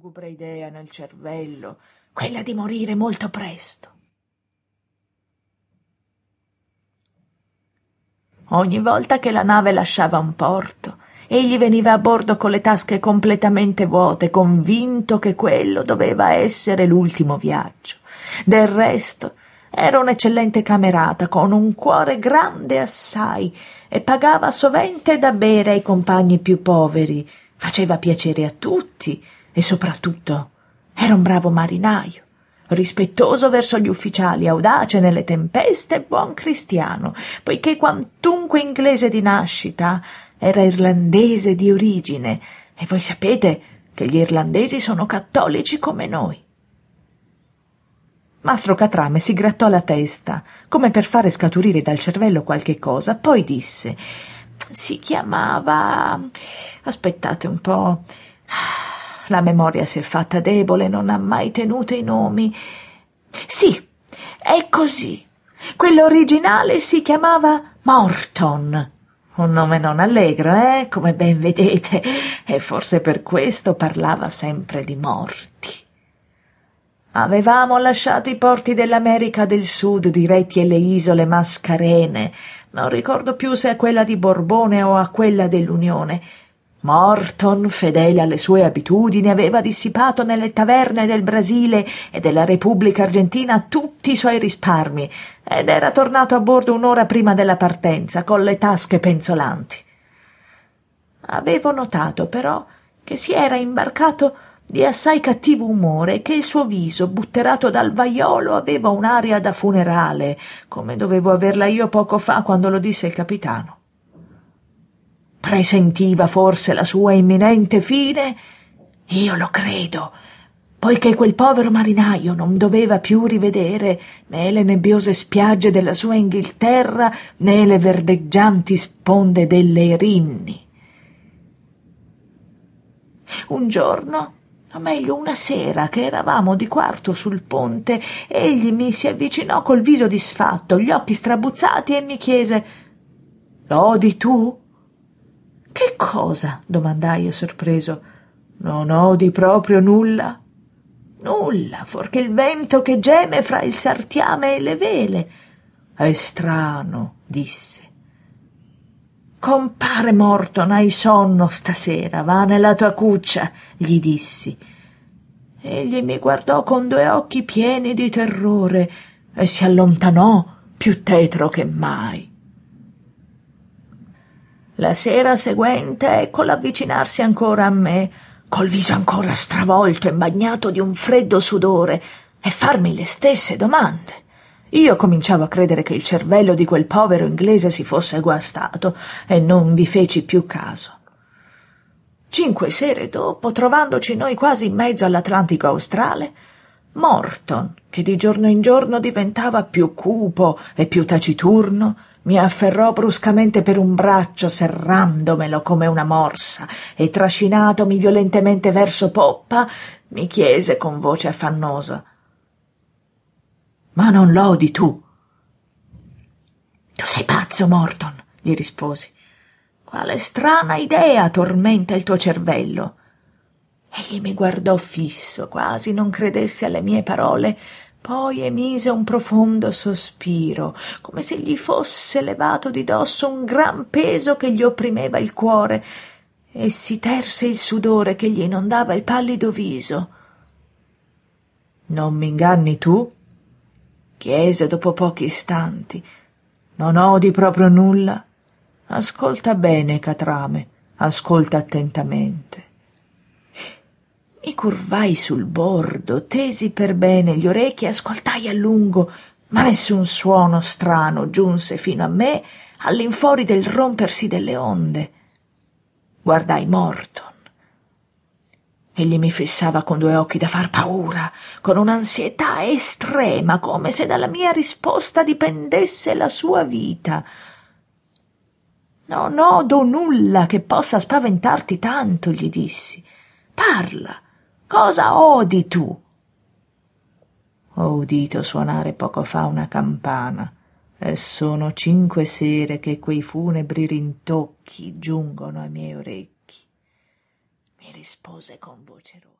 lugubre idea nel cervello, quella di morire molto presto. Ogni volta che la nave lasciava un porto, egli veniva a bordo con le tasche completamente vuote, convinto che quello doveva essere l'ultimo viaggio. Del resto, era un'eccellente camerata, con un cuore grande assai, e pagava sovente da bere ai compagni più poveri, faceva piacere a tutti e soprattutto era un bravo marinaio, rispettoso verso gli ufficiali, audace nelle tempeste e buon cristiano, poiché quantunque inglese di nascita era irlandese di origine, e voi sapete che gli irlandesi sono cattolici come noi. Mastro Catrame si grattò la testa, come per fare scaturire dal cervello qualche cosa, poi disse si chiamava aspettate un po la memoria si è fatta debole non ha mai tenuto i nomi. Sì è così. Quello originale si chiamava morton. Un nome non allegro eh come ben vedete. E forse per questo parlava sempre di morti. Avevamo lasciato i porti dell'america del sud diretti alle isole mascarene. Non ricordo più se a quella di borbone o a quella dell'unione morton fedele alle sue abitudini aveva dissipato nelle taverne del brasile e della repubblica argentina tutti i suoi risparmi ed era tornato a bordo un'ora prima della partenza con le tasche penzolanti. Avevo notato però che si era imbarcato di assai cattivo umore e che il suo viso butterato dal vaiolo aveva un'aria da funerale come dovevo averla io poco fa quando lo disse il capitano presentiva forse la sua imminente fine io lo credo poiché quel povero marinaio non doveva più rivedere né le nebbiose spiagge della sua Inghilterra né le verdeggianti sponde delle Erinni. Un giorno, o meglio una sera, che eravamo di quarto sul ponte, egli mi si avvicinò col viso disfatto, gli occhi strabuzzati e mi chiese L'odi tu? Che cosa? domandai sorpreso. Non odi proprio nulla? Nulla, fuorché il vento che geme fra il sartiame e le vele. È strano, disse. Compare Morton, hai sonno stasera, va nella tua cuccia, gli dissi. Egli mi guardò con due occhi pieni di terrore e si allontanò più tetro che mai. La sera seguente eccolo avvicinarsi ancora a me, col viso ancora stravolto e bagnato di un freddo sudore, e farmi le stesse domande. Io cominciavo a credere che il cervello di quel povero inglese si fosse guastato e non vi feci più caso. Cinque sere dopo, trovandoci noi quasi in mezzo all'Atlantico australe, Morton, che di giorno in giorno diventava più cupo e più taciturno, mi afferrò bruscamente per un braccio serrandomelo come una morsa e trascinatomi violentemente verso poppa mi chiese con voce affannosa. Ma non l'odi tu? Tu sei pazzo morton gli risposi. Quale strana idea tormenta il tuo cervello. Egli mi guardò fisso quasi non credesse alle mie parole poi emise un profondo sospiro come se gli fosse levato di dosso un gran peso che gli opprimeva il cuore e si terse il sudore che gli inondava il pallido viso. Non m'inganni tu? chiese dopo pochi istanti. Non odi proprio nulla. Ascolta bene catrame ascolta attentamente mi curvai sul bordo tesi per bene gli orecchi e ascoltai a lungo ma nessun suono strano giunse fino a me all'infuori del rompersi delle onde. Guardai morton. Egli mi fissava con due occhi da far paura con un'ansietà estrema come se dalla mia risposta dipendesse la sua vita. Non odo nulla che possa spaventarti tanto gli dissi. Parla cosa odi tu? Ho udito suonare poco fa una campana e sono cinque sere che quei funebri rintocchi giungono ai miei orecchi. Mi rispose con voce rotta